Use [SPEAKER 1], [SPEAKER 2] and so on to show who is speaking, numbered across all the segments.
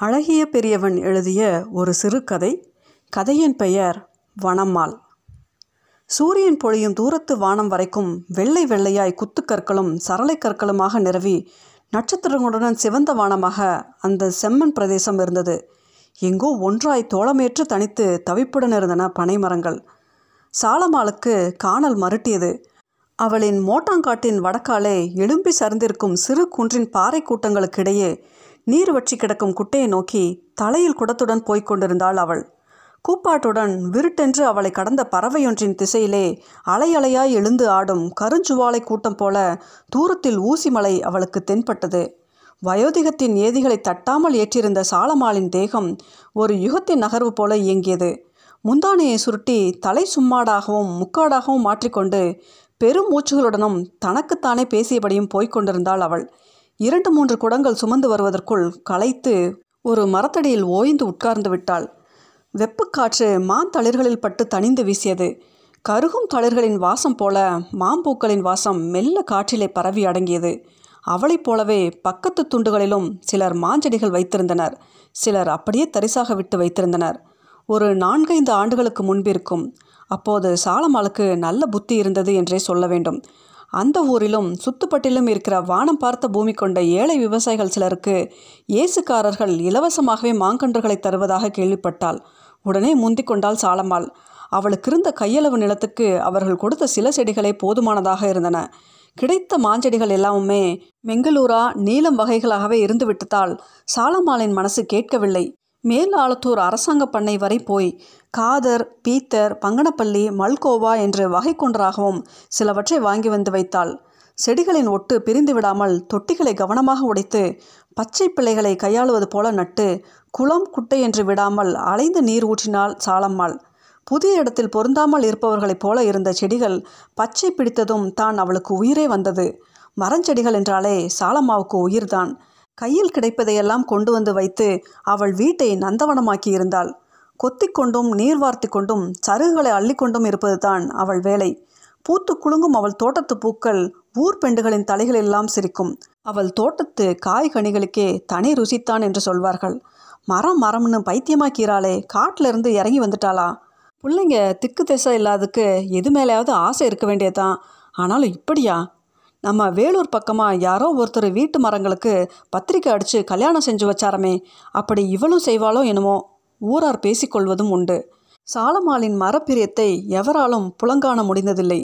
[SPEAKER 1] அழகிய பெரியவன் எழுதிய ஒரு சிறுகதை கதையின் பெயர் வனம்மாள். சூரியன் பொழியும் தூரத்து வானம் வரைக்கும் வெள்ளை வெள்ளையாய் குத்துக்கற்களும் சரளை கற்களுமாக நிரவி நட்சத்திரங்களுடன் சிவந்த வானமாக அந்த செம்மண் பிரதேசம் இருந்தது. எங்கோ ஒன்றாய் தோளமேற்று தனித்து தவிப்புடன் இருந்தன பனைமரங்கள். சாலமாளுக்கு காணல் மருட்டியது. அவளின் மோட்டாங்காட்டின் வடக்காலே எழும்பி சரிந்திருக்கும் சிறு குன்றின் பாறை கூட்டங்களுக்கிடையே நீர் வற்றி கிடக்கும் குட்டையை நோக்கி தலையில் குடத்துடன் போய்க் கொண்டிருந்தாள் அவள். கூப்பாட்டுடன் விருட்டென்று அவளை கடந்த பறவையொன்றின் திசையிலே அலை அலையாய் எழுந்து ஆடும் கருஞ்சுவாலை கூட்டம் போல தூரத்தில் ஊசிமலை அவளுக்கு தென்பட்டது. வயோதிகத்தின் ஏதிகளை தட்டாமல் ஏற்றிருந்த சாலமாளின் தேகம் ஒரு யுகத்தின் நகர்வு போல இயங்கியது. முந்தானையை சுருட்டி தலை சும்மாடாகவும் முக்காடாகவும் மாற்றிக்கொண்டு பெரும் மூச்சுகளுடனும் தனக்குத்தானே பேசியபடியும் போய்க் கொண்டிருந்தாள் அவள். இரண்டு மூன்று குடங்கள் சுமந்து வருவதற்குள் களைத்து ஒரு மரத்தடியில் ஓய்ந்து உட்கார்ந்து விட்டாள். வெப்பக்காற்று மாந்தளிர்களில் பட்டு தணிந்து வீசியது. கருகும் தளிர்களின் வாசம் போல மாம்பூக்களின் வாசம் மெல்ல காற்றிலே பரவி அடங்கியது. அவளைப் போலவே பக்கத்து துண்டுகளிலும் சிலர் மாஞ்செடிகள் வைத்திருந்தனர். சிலர் அப்படியே தரிசாக விட்டு வைத்திருந்தனர். ஒரு நான்கைந்து ஆண்டுகளுக்கு முன்பிருக்கும். அப்போது சாலமாளுக்கு நல்ல புத்தி இருந்தது என்றே சொல்ல வேண்டும். அந்த ஊரிலும் சுத்துப்பட்டிலும் இருக்கிற வானம் பார்த்த பூமி கொண்ட ஏழை விவசாயிகள் சிலருக்கு இயேசுக்காரர்கள் இலவசமாகவே மாங்கன்றுகளை தருவதாக கேள்விப்பட்டாள். உடனே முந்திக் கொண்டாள் சாலம்மாள். அவளுக்கு இருந்த கையளவு நிலத்துக்கு அவர்கள் கொடுத்த சில செடிகளே போதுமானதாக இருந்தன. கிடைத்த மாஞ்செடிகள் எல்லாமுமே மெங்களூரா நீலம் வகைகளாகவே இருந்து விட்டதால் சாலம்மாளின் மனசு கேட்கவில்லை. மேல் ஆலத்தூர் அரசாங்க பண்ணை வரை போய் காதர் பீத்தர் பங்கனப்பள்ளி மல்கோவா என்று வகை கொன்றாகவும் சிலவற்றை வாங்கி வந்து வைத்தாள். செடிகளின் ஒட்டு பிரிந்து விடாமல் தொட்டிகளை கவனமாக உடைத்து பச்சை பிள்ளைகளை கையாளுவது போல நட்டு குளம் குட்டை என்று விடாமல் அலைந்து நீர் ஊற்றினாள் சாலம்மாள். புதிய இடத்தில் பொருந்தாமல் இருப்பவர்களைப் போல இருந்த செடிகள் பச்சை பிடித்ததும் தான் அவளுக்கு உயிரே வந்தது. மரஞ்செடிகள் என்றாலே சாலம்மாவுக்கு உயிர்தான். கையில் கிடைப்பதையெல்லாம் கொண்டு வந்து வைத்து அவள் வீட்டை நந்தவனமாக்கி இருந்தாள் கொத்திக்கொண்டும் நீர் வார்த்து கொண்டும் சருகுகளை அள்ளிக்கொண்டும் இருப்பது தான் அவள் வேலை. பூத்து குலுங்கும் அவள் தோட்டத்து பூக்கள் ஊர் பெண்டுகளின் தலைகளெல்லாம் சிரிக்கும். அவள் தோட்டத்து காய் கனிகளுக்கே தனி ருசித்தான் என்று சொல்வார்கள். மரம் மரம்னு பைத்தியமாக்கிறாளே காட்டிலிருந்து இறங்கி வந்துட்டாளா? பிள்ளைங்க திக்கு திசை இல்லாததுக்கு எது மேலேயாவது ஆசை இருக்க வேண்டியதுதான். ஆனாலும் இப்படியா? நம்ம வேலூர் பக்கமாக யாரோ ஒருத்தர் வீட்டு மரங்களுக்கு பத்திரிக்கை அடித்து கல்யாணம் செஞ்சு வச்சாரமே அப்படி இவளும் செய்வாளோ என்னமோ? ஊரார் பேசிக்கொள்வதும் உண்டு. சாலமாளின் மரப்பிரியத்தை எவராலும் புலங்காண முடிந்ததில்லை.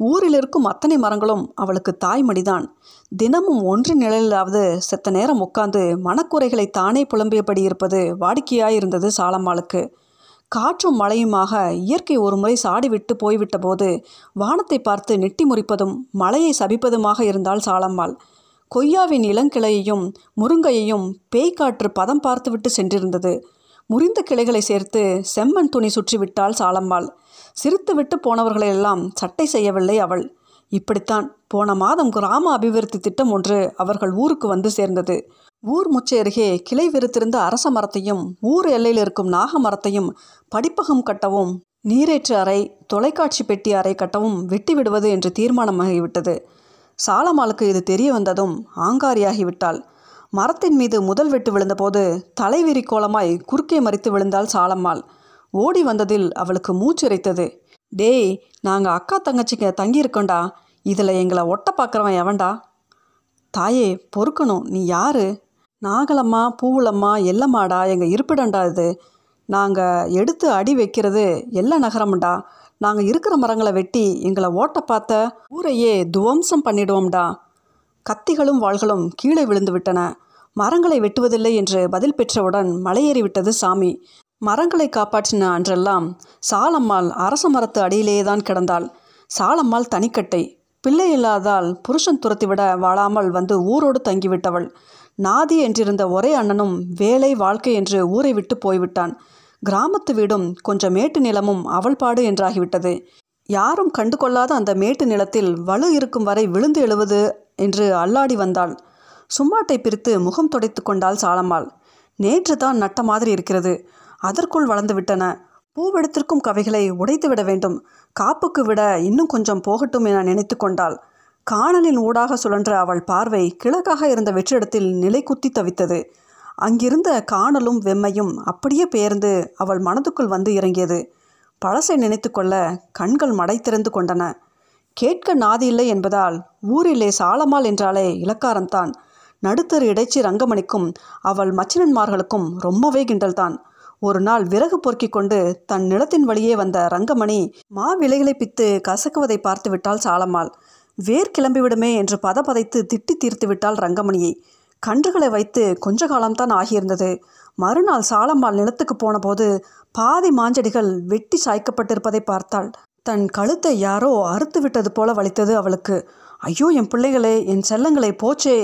[SPEAKER 1] ஊரில் இருக்கும் அத்தனை மரங்களும் அவளுக்கு தாய்மடிதான். தினமும் ஒன்று நிழலிலாவது செத்த நேரம் உட்கார்ந்து மனக்குறைகளை தானே புலம்பியபடி இருப்பது வாடிக்கையாயிருந்தது சாலம்மாளுக்கு. காற்றும் மழையுமாக இயற்கை ஒருமுறை சாடிவிட்டு போய்விட்ட போது வானத்தை பார்த்து நெட்டி முறிப்பதும் மழையை சபிப்பதுமாக இருந்தால் சாலம்மாள். கொய்யாவின் இளங்கிளையையும் முருங்கையையும் பேய்க்காற்று பதம் பார்த்துவிட்டு சென்றிருந்தது. முறிந்த கிளைகளை சேர்த்து செம்மண் துணி சுற்றிவிட்டாள் சாலம்மாள். சிரித்துவிட்டு போனவர்களையெல்லாம் சட்டை செய்யவில்லை அவள். இப்படித்தான் போன மாதம் கிராம அபிவிருத்தி திட்டம் ஒன்று அவர்கள் ஊருக்கு வந்து சேர்ந்தது. ஊர் முச்சை அருகே கிளை விரித்திருந்த அரச மரத்தையும் ஊர் எல்லையில் இருக்கும் நாக மரத்தையும் படிப்பகம் கட்டவும் நீரேற்று அறை தொலைக்காட்சி பெட்டி அறை கட்டவும் வெட்டி விடுவது என்று தீர்மானமாகிவிட்டது. சாலமாளுக்கு இது தெரிய வந்ததும் ஆங்காரியாகிவிட்டாள். மரத்தின் மீது முதல் வெட்டு விழுந்தபோது தலைவிரி கோலமாய் குறுக்கே மறித்து விழுந்தாள் சாலம்மாள். ஓடி வந்ததில் அவளுக்கு மூச்சுரைத்தது. டேய் நாங்கள் அக்கா தங்கச்சிங்க தங்கியிருக்கோண்டா இதில் எங்களை ஒட்ட பார்க்குறவன் எவன்டா? தாயே பொறுக்கணும். நீ யாரு? நாகலம்மா பூவுளம்மா எல்லம்மாடா எங்கள் இருப்பிடண்டா இது. நாங்கள் எடுத்து அடி வைக்கிறது எல்ல நகரம்டா. நாங்கள் இருக்கிற மரங்களை வெட்டி எங்களை ஓட்ட பார்த்த ஊரையே துவம்சம் பண்ணிடுவோம்டா. கத்திகளும் வாள்களும் கீழே விழுந்து விட்டன. மரங்களை வெட்டுவதில்லை என்று பதில் பெற்றவுடன் மலையேறி விட்டது சாமி. மரங்களை காப்பாற்றின அன்றெல்லாம் சாலம்மாள் அரச மரத்து அடியிலேயே தான் கிடந்தாள். சாலம்மாள் தனிக்கட்டை. பிள்ளை இல்லாதால் புருஷன் துரத்திவிட வாழாமல் வந்து ஊரோடு தங்கிவிட்டவள். நாதி என்றிருந்த ஒரே அண்ணனும் வேலை வாழ்க்கை என்று ஊரை விட்டு போய்விட்டான். கிராமத்து வீடும் கொஞ்சம் மேட்டு நிலமும் அவள்பாடு என்றாகிவிட்டது. யாரும் கண்டு கொள்ளாத அந்த மேட்டு நிலத்தில் வலு இருக்கும் வரை விழுந்து எழுவது என்று அல்லாடி வந்தாள். சும்மாட்டை பிரித்து முகம் துடைத்து கொண்டாள் சாலம்மாள். நேற்று தான் நட்ட மாதிரி இருக்கிறது. அதற்குள் வளர்ந்து விட்டன. பூவெடுத்திருக்கும் கவைகளை உடைத்து விட வேண்டும். காப்புக்கு விட இன்னும் கொஞ்சம் போகட்டும் என நினைத்து கொண்டாள். காணலின் ஊடாக சுழன்ற அவள் பார்வை கிழக்காக இருந்த வெற்றிடத்தில் நிலை குத்தி தவித்தது. அங்கிருந்த காணலும் வெம்மையும் அப்படியே பெயர்ந்து அவள் மனதுக்குள் வந்து இறங்கியது. பழசை நினைத்து கொள்ள கண்கள் மடை திறந்து கொண்டன. கேட்க நாதி இல்லை என்பதால் ஊரிலே சாலமால் என்றாலே இலக்காரம்தான் நடுத்தரு இடைச்சி ரங்கமணிக்கும் அவள் மச்சினன்மார்களுக்கும் ரொம்பவே கிண்டல்தான். ஒரு நாள் விறகு பொறுக்கிக் கொண்டு தன் நிலத்தின் வழியே வந்த ரங்கமணி மா விலைகளை பித்து கசக்குவதை பார்த்து விட்டாள் வேர் கிளம்பிவிடுமே என்று பதபதைத்து திட்டி தீர்த்து விட்டாள் ரங்கமணியை. கன்றுகளை வைத்து கொஞ்ச காலம்தான் ஆகியிருந்தது. மறுநாள் சாலம்மாள் நிலத்துக்கு போனபோது பாதி மாஞ்செடிகள் வெட்டி சாய்க்கப்பட்டிருப்பதை பார்த்தாள். தன் கழுத்தை யாரோ அறுத்து விட்டது போல வலித்தது அவளுக்கு. ஐயோ என் பிள்ளைகளே என் செல்லங்களை போச்சே.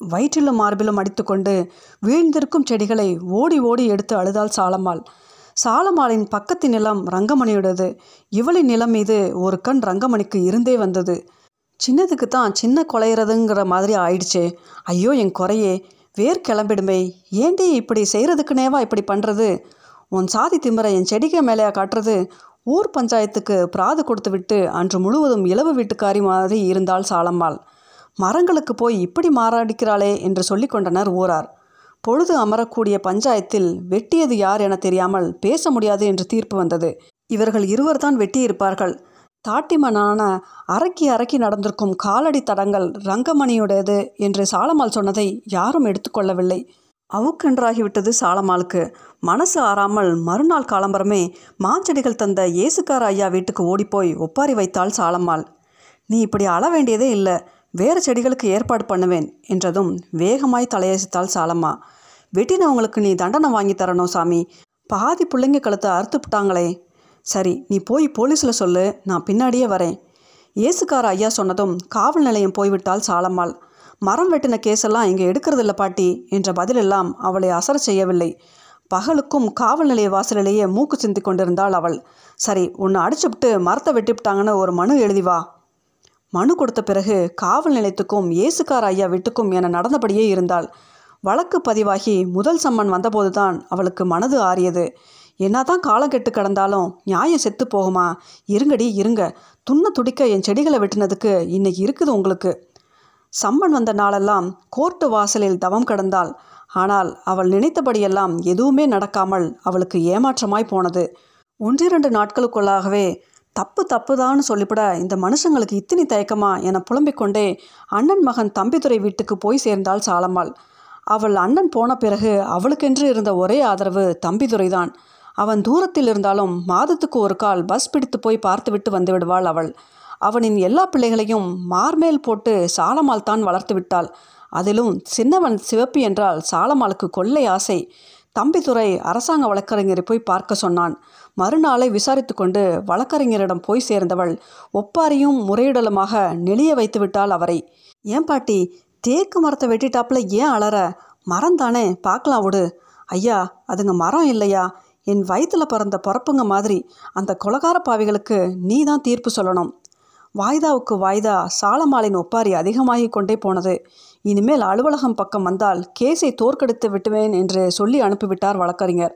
[SPEAKER 1] வயிற்றிலும் மார்பிலும் அடித்துக்கொண்டு வீழ்ந்திருக்கும் செடிகளை ஓடி ஓடி எடுத்து அழுதாள் சாலம்மாள் சாலம்மாளின் பக்கத்து நிலம் ரங்கமணியுடையது. இவளின் நிலம் மீது ஒரு கண் ரங்கமணிக்கு இருந்தே வந்தது. சின்னதுக்கு தான் சின்ன குலையிறதுங்கிற மாதிரி ஆயிடுச்சே. ஐயோ என் குறையே. வேர் கிளம்பிடுமே. ஏண்டி இப்படி செய்கிறதுக்குனேவா இப்படி பண்ணுறது உன் சாதி திமிரை என் செடிக்கு மேலேயா காட்டுறது? ஊர் பஞ்சாயத்துக்கு பிராது கொடுத்து விட்டு அன்று முழுவதும் இளவு வீட்டுக்காரி மாதிரி இருந்தால் சாலம்மாள். மரங்களுக்கு போய் இப்படி மாறாடிக்கிறாளே என்று சொல்லிக்கொண்டனர் ஊரார். பொழுது அமரக்கூடிய பஞ்சாயத்தில் வெட்டியது யார் என தெரியாமல் பேச முடியாது என்று தீர்ப்பு வந்தது. இவர்கள் இருவர்தான் வெட்டியிருப்பார்கள். தாட்டிமனான அரக்கி அரக்கி நடந்திருக்கும் காலடி தடங்கள் ரங்கமணியுடையது என்று சாலம்மாள் சொன்னதை யாரும் எடுத்துக்கொள்ளவில்லை. அவுக்கென்றாகிவிட்டது சாலம்மாளுக்கு மனசு ஆறாமல் மறுநாள் காலம்பரமே மாஞ்செடிகள் தந்த இயேசுக்கார ஐயா வீட்டுக்கு ஓடிப்போய் ஒப்பாரி வைத்தாள் சாலம்மாள் நீ இப்படி அள வேண்டியதே இல்லை. வேறு செடிகளுக்கு ஏற்பாடு பண்ணுவேன் என்றதும் வேகமாய் தலையசித்தாள் சாலம்மா வெட்டினவங்களுக்கு நீ தண்டனை வாங்கி தரணும் சாமி. பாதி பிள்ளைங்க கழுத்தை அறுத்துப்பிட்டாங்களே சரி நீ போய் போலீஸில் சொல்லு நான் பின்னாடியே வரேன். ஏசுக்கார ஐயா சொன்னதும் காவல் நிலையம் போய்விட்டால் சாலம்மாள். மரம் வெட்டின கேஸெல்லாம் இங்கே எடுக்கிறதில்ல பாட்டி என்ற பதிலெல்லாம் அவளை அசர செய்யவில்லை. பகலுக்கும் காவல் நிலைய வாசலிலேயே மூக்கு சிந்தி கொண்டிருந்தாள் அவள். சரி உன்னை அடிச்சுவிட்டு மரத்தை வெட்டிவிட்டாங்கன்னு ஒரு மனு எழுதி வா. மனு கொடுத்த பிறகு காவல் நிலையத்துக்கும் இயேசுக்கார ஐயா வீட்டுக்கும் என நடந்தபடியே இருந்தாள். வழக்கு பதிவாகி முதல் சம்மன் வந்தபோதுதான் அவளுக்கு மனது ஆறியது. என்னதான் காலம் கெட்டு கிடந்தாலும் நியாயம் செத்து போகுமா? இருங்கடி இருங்க. துண்ண துடிக்க என் செடிகளை வெட்டினதுக்கு இன்னைக்கு இருக்குது உங்களுக்கு. சம்மன் வந்த நாளெல்லாம் கோர்ட்டு வாசலில் தவம் கிடந்தாள். ஆனால் அவள் நினைத்தபடியெல்லாம் எதுவுமே நடக்காமல் அவளுக்கு ஏமாற்றமாய் போனது. ஒன்றிரண்டு நாட்களுக்குள்ளாகவே தப்பு தப்புதான்னு சொல்லிவிட இந்த மனுஷங்களுக்கு இத்தனை தயக்கமா என புலம்பிக் கொண்டே அண்ணன் மகன் தம்பிதுரை வீட்டுக்கு போய் சேர்ந்தாள் சாலம்மாள். அவள் அண்ணன் போன பிறகு அவளுக்கென்று இருந்த ஒரே ஆதரவு தம்பிதுரைதான். அவன் தூரத்தில் இருந்தாலும் மாதத்துக்கு ஒரு கால் பஸ் பிடித்து போய் பார்த்துவிட்டு வந்து விடுவாள் அவள். அவனின் எல்லா பிள்ளைகளையும் மார்மேல் போட்டு சாலமால் தான் வளர்த்து விட்டாள். அதிலும் சின்னவன் சிவப்பி என்றால் சாலமாலுக்கு கொள்ளை ஆசை. தம்பிதுரை அரசாங்க வழக்கறிஞரை போய் பார்க்க சொன்னான். மறுநாளை விசாரித்து கொண்டு வழக்கறிஞரிடம் போய் சேர்ந்தவள் ஒப்பாரியும் முறையிடலுமாக நெளிய வைத்து விட்டாள் அவரை. ஏன் பாட்டி தேக்கு மரத்தை வெட்டிட்டாப்புல ஏன் அலற? மரம் தானே பார்க்கலாம் விடு ஐயா அதுங்க மரம் இல்லையா? என் வயிற்றில் பிறந்த பிறப்புங்க மாதிரி அந்த கொலகார பாவிகளுக்கு நீ தான் தீர்ப்பு சொல்லணும். வாய்தாவுக்கு வாய்தா சாலமாலின் ஒப்பாரி அதிகமாகிக் கொண்டே போனது. இனிமேல் அலுவலகம் பக்கம் வந்தால் கேஸை தோற்கடித்து விட்டுவேன் என்று சொல்லி அனுப்பிவிட்டார் வழக்கறிஞர்.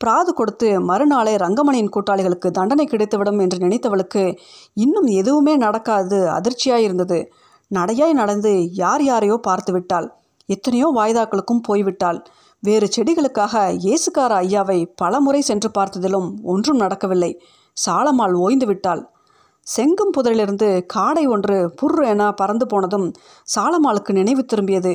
[SPEAKER 1] பிராது கொடுத்து மறுநாளே ரங்கமணியின் கூட்டாளிகளுக்கு தண்டனை கிடைத்துவிடும் என்று நினைத்தவளுக்கு இன்னும் எதுவுமே நடக்காது அதிர்ச்சியாய் இருந்தது நடையாய் நடந்து யார் யாரையோ பார்த்து விட்டாள் எத்தனையோ வாய்தாக்களுக்கும் போய்விட்டாள். வேறு செடிகளுக்காக இயேசுக்கார ஐயாவை பலமுறை சென்று பார்த்ததிலும் ஒன்றும் நடக்கவில்லை. சாலமாள் ஓய்ந்து விட்டாள் செங்கும் புதரிலிருந்து காடை ஒன்று புர் என பறந்து போனதும் சாலமாளுக்கு நினைவு திரும்பியது.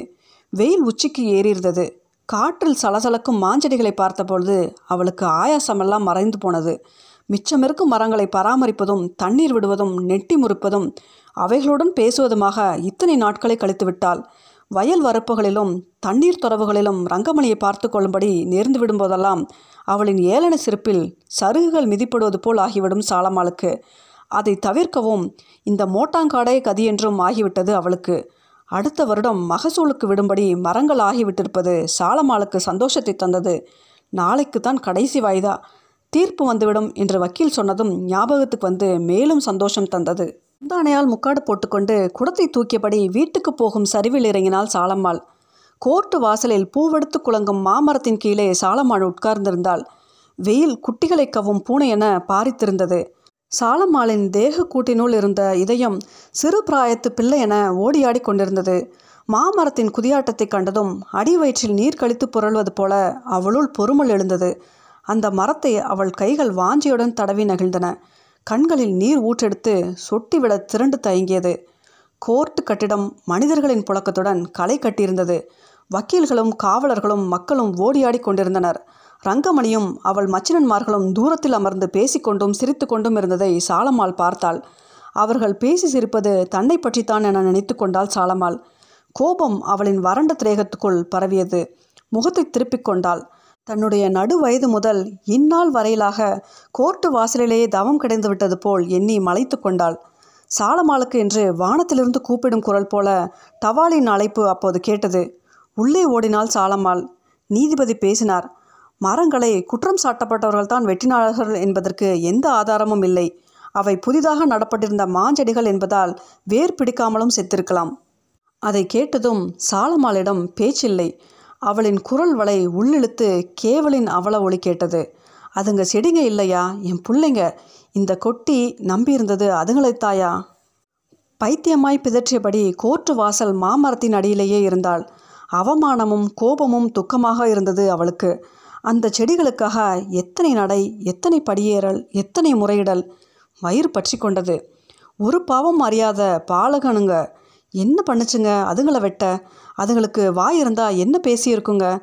[SPEAKER 1] வெயில் உச்சிக்கு ஏறியிருந்தது. காற்றில் சலசலக்கும் மாஞ்செடிகளை பார்த்தபொழுது அவளுக்கு ஆயாசமெல்லாம் மறைந்து போனது. மிச்சமிருக்கும் மரங்களை பராமரிப்பதும் தண்ணீர் விடுவதும் நெட்டி முறிப்பதும் அவைகளுடன் பேசுவதுமாக இத்தனை நாட்களை கழித்து விட்டாள் வயல் வரப்புகளிலும் தண்ணீர் துறவுகளிலும் ரங்கமணியை பார்த்து கொள்ளும்படி நேர்ந்து விடும்போதெல்லாம் அவளின் ஏளன சிரிப்பில் சருகுகள் மிதிப்படுவது போல் ஆகிவிடும் சாலமாளுக்கு. அதை தவிர்க்கவும் இந்த மோட்டாங்காடே கதி என்றும் ஆகிவிட்டது அவளுக்கு. அடுத்த வருடம் மகசூலுக்கு விடும்படி மரங்கள் ஆகிவிட்டிருப்பது சாலமாளுக்கு சந்தோஷத்தை தந்தது. நாளைக்கு தான் கடைசி வாய்தா. தீர்ப்பு வந்துவிடும் என்று வக்கீல் சொன்னதும் ஞாபகத்துக்கு வந்து மேலும் சந்தோஷம் தந்தது. முந்தானையால் முக்காடு போட்டுக்கொண்டு குடத்தை தூக்கியபடி வீட்டுக்கு போகும் சரிவில் இறங்கினாள் சாலம்மாள். கோர்ட்டு வாசலில் பூவெடுத்து குலங்கும் மாமரத்தின் கீழே சாலம்மாள் உட்கார்ந்திருந்தாள். வெயில் குட்டிகளை கவும் பூனை என பாரித்திருந்தது. சாலம்மாளின் தேக கூட்டினுள் இருந்த இதயம் சிறு பிராயத்து பிள்ளை என ஓடியாடி கொண்டிருந்தது. மாமரத்தின் குதியாட்டத்தை கண்டதும் அடி வயிற்றில் நீர் கழித்து புரள்வது போல அவளுள் பொறுமல் எழுந்தது. அந்த மரத்தை அவள் கைகள் வாஞ்சியுடன் தடவி நகிழ்ந்தன. கண்களில் நீர் ஊற்றெடுத்து சொட்டிவிட திரண்டு தயங்கியது. கோர்ட்டு கட்டிடம் மனிதர்களின் புழக்கத்துடன் களை கட்டியிருந்தது. வக்கீல்களும் காவலர்களும் மக்களும் ஓடியாடி கொண்டிருந்தனர். ரங்கமணியும் அவள் மச்சினன்மார்களும் தூரத்தில் அமர்ந்து பேசிக்கொண்டும் சிரித்து கொண்டும் இருந்ததை சாலமாள் பார்த்தாள். அவர்கள் பேசி சிரிப்பது தன்னை பற்றித்தான் என நினைத்து கொண்டாள் சாலமாள் கோபம் அவளின் வறண்ட திரேகத்துக்குள் பரவியது. முகத்தை திருப்பிக் கொண்டாள். தன்னுடைய நடு வயது முதல் இந்நாள் வரையிலாக கோர்ட்டு வாசலிலேயே தவம் கிடைந்து விட்டது போல் எண்ணி மலைத்து கொண்டாள். சாலமாளுக்கு என்று வானத்திலிருந்து கூப்பிடும் குரல் போல டவாலின் அழைப்பு அப்போது கேட்டது. உள்ளே ஓடினாள் சாலமாள் நீதிபதி பேசினார். மரங்களை குற்றம் சாட்டப்பட்டவர்கள் தான் வெட்டினார்கள் என்பதற்கு எந்த ஆதாரமும் இல்லை. அவை புதிதாக நடப்பட்டிருந்த மாஞ்செடிகள் என்பதால் வேர் பிடிக்காமலும் செத்திருக்கலாம். அதை கேட்டதும் சாலமாளிடம் பேச்சில்லை. அவளின் குரல் வலை உள்ளிழுத்து கேவலின் அவல ஒளி கேட்டது. அதுங்க செடிங்க இல்லையா? என் பிள்ளைங்க. இந்த கொட்டி நம்பியிருந்தது அதுங்களைத்தாயா பைத்தியமாய் பிதற்றியபடி கோர்ட்டு வாசல் மாமரத்தின் அடியிலேயே இருந்தாள். அவமானமும் கோபமும் துக்கமாக இருந்தது அவளுக்கு. அந்த செடிகளுக்காக எத்தனை நடை எத்தனை படியேறல் எத்தனை முறையிடல்? வயிறு பற்றி கொண்டது. ஒரு பாவம் அறியாத பாலகனுங்க. என்ன பண்ணுச்சுங்க? அதுங்களை வெட்ட? அதுங்களுக்கு வாய் இருந்தால் என்ன பேசியிருக்குங்க?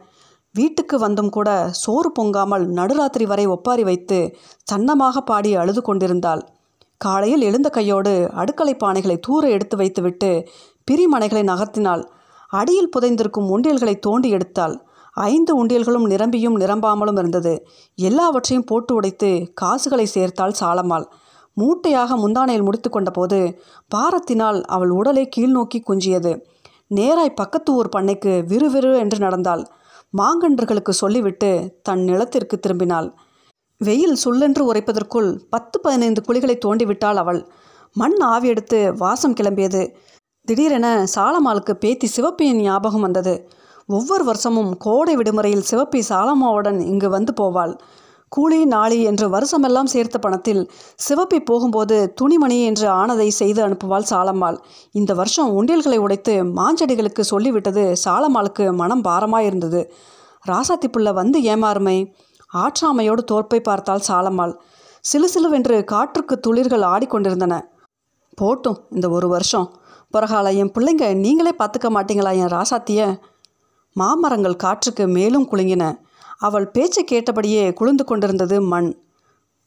[SPEAKER 1] வீட்டுக்கு வந்தும் கூட சோறு பொங்காமல் நடுராத்திரி வரை ஒப்பாரி வைத்து சன்னமாக பாடி அழுது கொண்டிருந்தாள். காலையில் எழுந்த கையோடு அடுக்கலை பானைகளை தூர எடுத்து வைத்துவிட்டு பிரிமனைகளை நகர்த்தினாள். அடியில் புதைந்திருக்கும் உண்டியல்களை தோண்டி எடுத்தாள். ஐந்து உண்டியல்களும் நிரம்பியும் நிரம்பாமலும் இருந்தது. எல்லாவற்றையும் போட்டு உடைத்து காசுகளை சேர்த்தாள் சாலமாள். மூட்டையாக முந்தானையில் முடித்து கொண்டபோது பாரத்தினால் அவள் உடலை கீழ்நோக்கி குஞ்சியது. நேராய் பக்கத்து ஊர் பண்ணைக்கு விறுவிறு என்று நடந்தாள். மாங்கன்றுகளுக்கு சொல்லிவிட்டு தன் நிலத்திற்கு திரும்பினாள். வெயில் சுள்ளென்று உரைப்பதற்குள் பத்து பதினைந்து குழிகளை தோண்டிவிட்டாள் அவள். மண் ஆவி எடுத்து வாசம் கிளம்பியது. திடீரென சாலம்மாளுக்கு பேத்தி சிவப்பியின் ஞாபகம் வந்தது. ஒவ்வொரு வருஷமும் கோடை விடுமுறையில் சிவப்பி சாலமாவுடன் இங்கு வந்து போவாள். கூலி நாளி என்று வருஷமெல்லாம் சேர்த்த பணத்தில் சிவப்பி போகும்போது துணிமணி என்று ஆனதை செய்து அனுப்புவாள் சாலம்மாள். இந்த வருஷம் உண்டியல்களை உடைத்து மாஞ்செடிகளுக்கு சொல்லிவிட்டது சாலம்மாளுக்கு மனம் பாரமாயிருந்தது. ராசாத்தி புள்ள வந்து ஏமாறுமை ஆற்றாமையோடு தோற்பை பார்த்தாள் சாலம்மாள். சிலுசிலுவென்று காற்றுக்கு துளிர்கள் ஆடிக்கொண்டிருந்தன. போட்டும் இந்த ஒரு வருஷம். பிறகால என் பிள்ளைங்க நீங்களே பார்த்துக்க மாட்டீங்களா என் ராசாத்திய? மாமரங்கள் காற்றுக்கு மேலும் குலுங்கின. அவள் பேச்சை கேட்டபடியே குளிர்ந்து கொண்டிருந்தது மண்.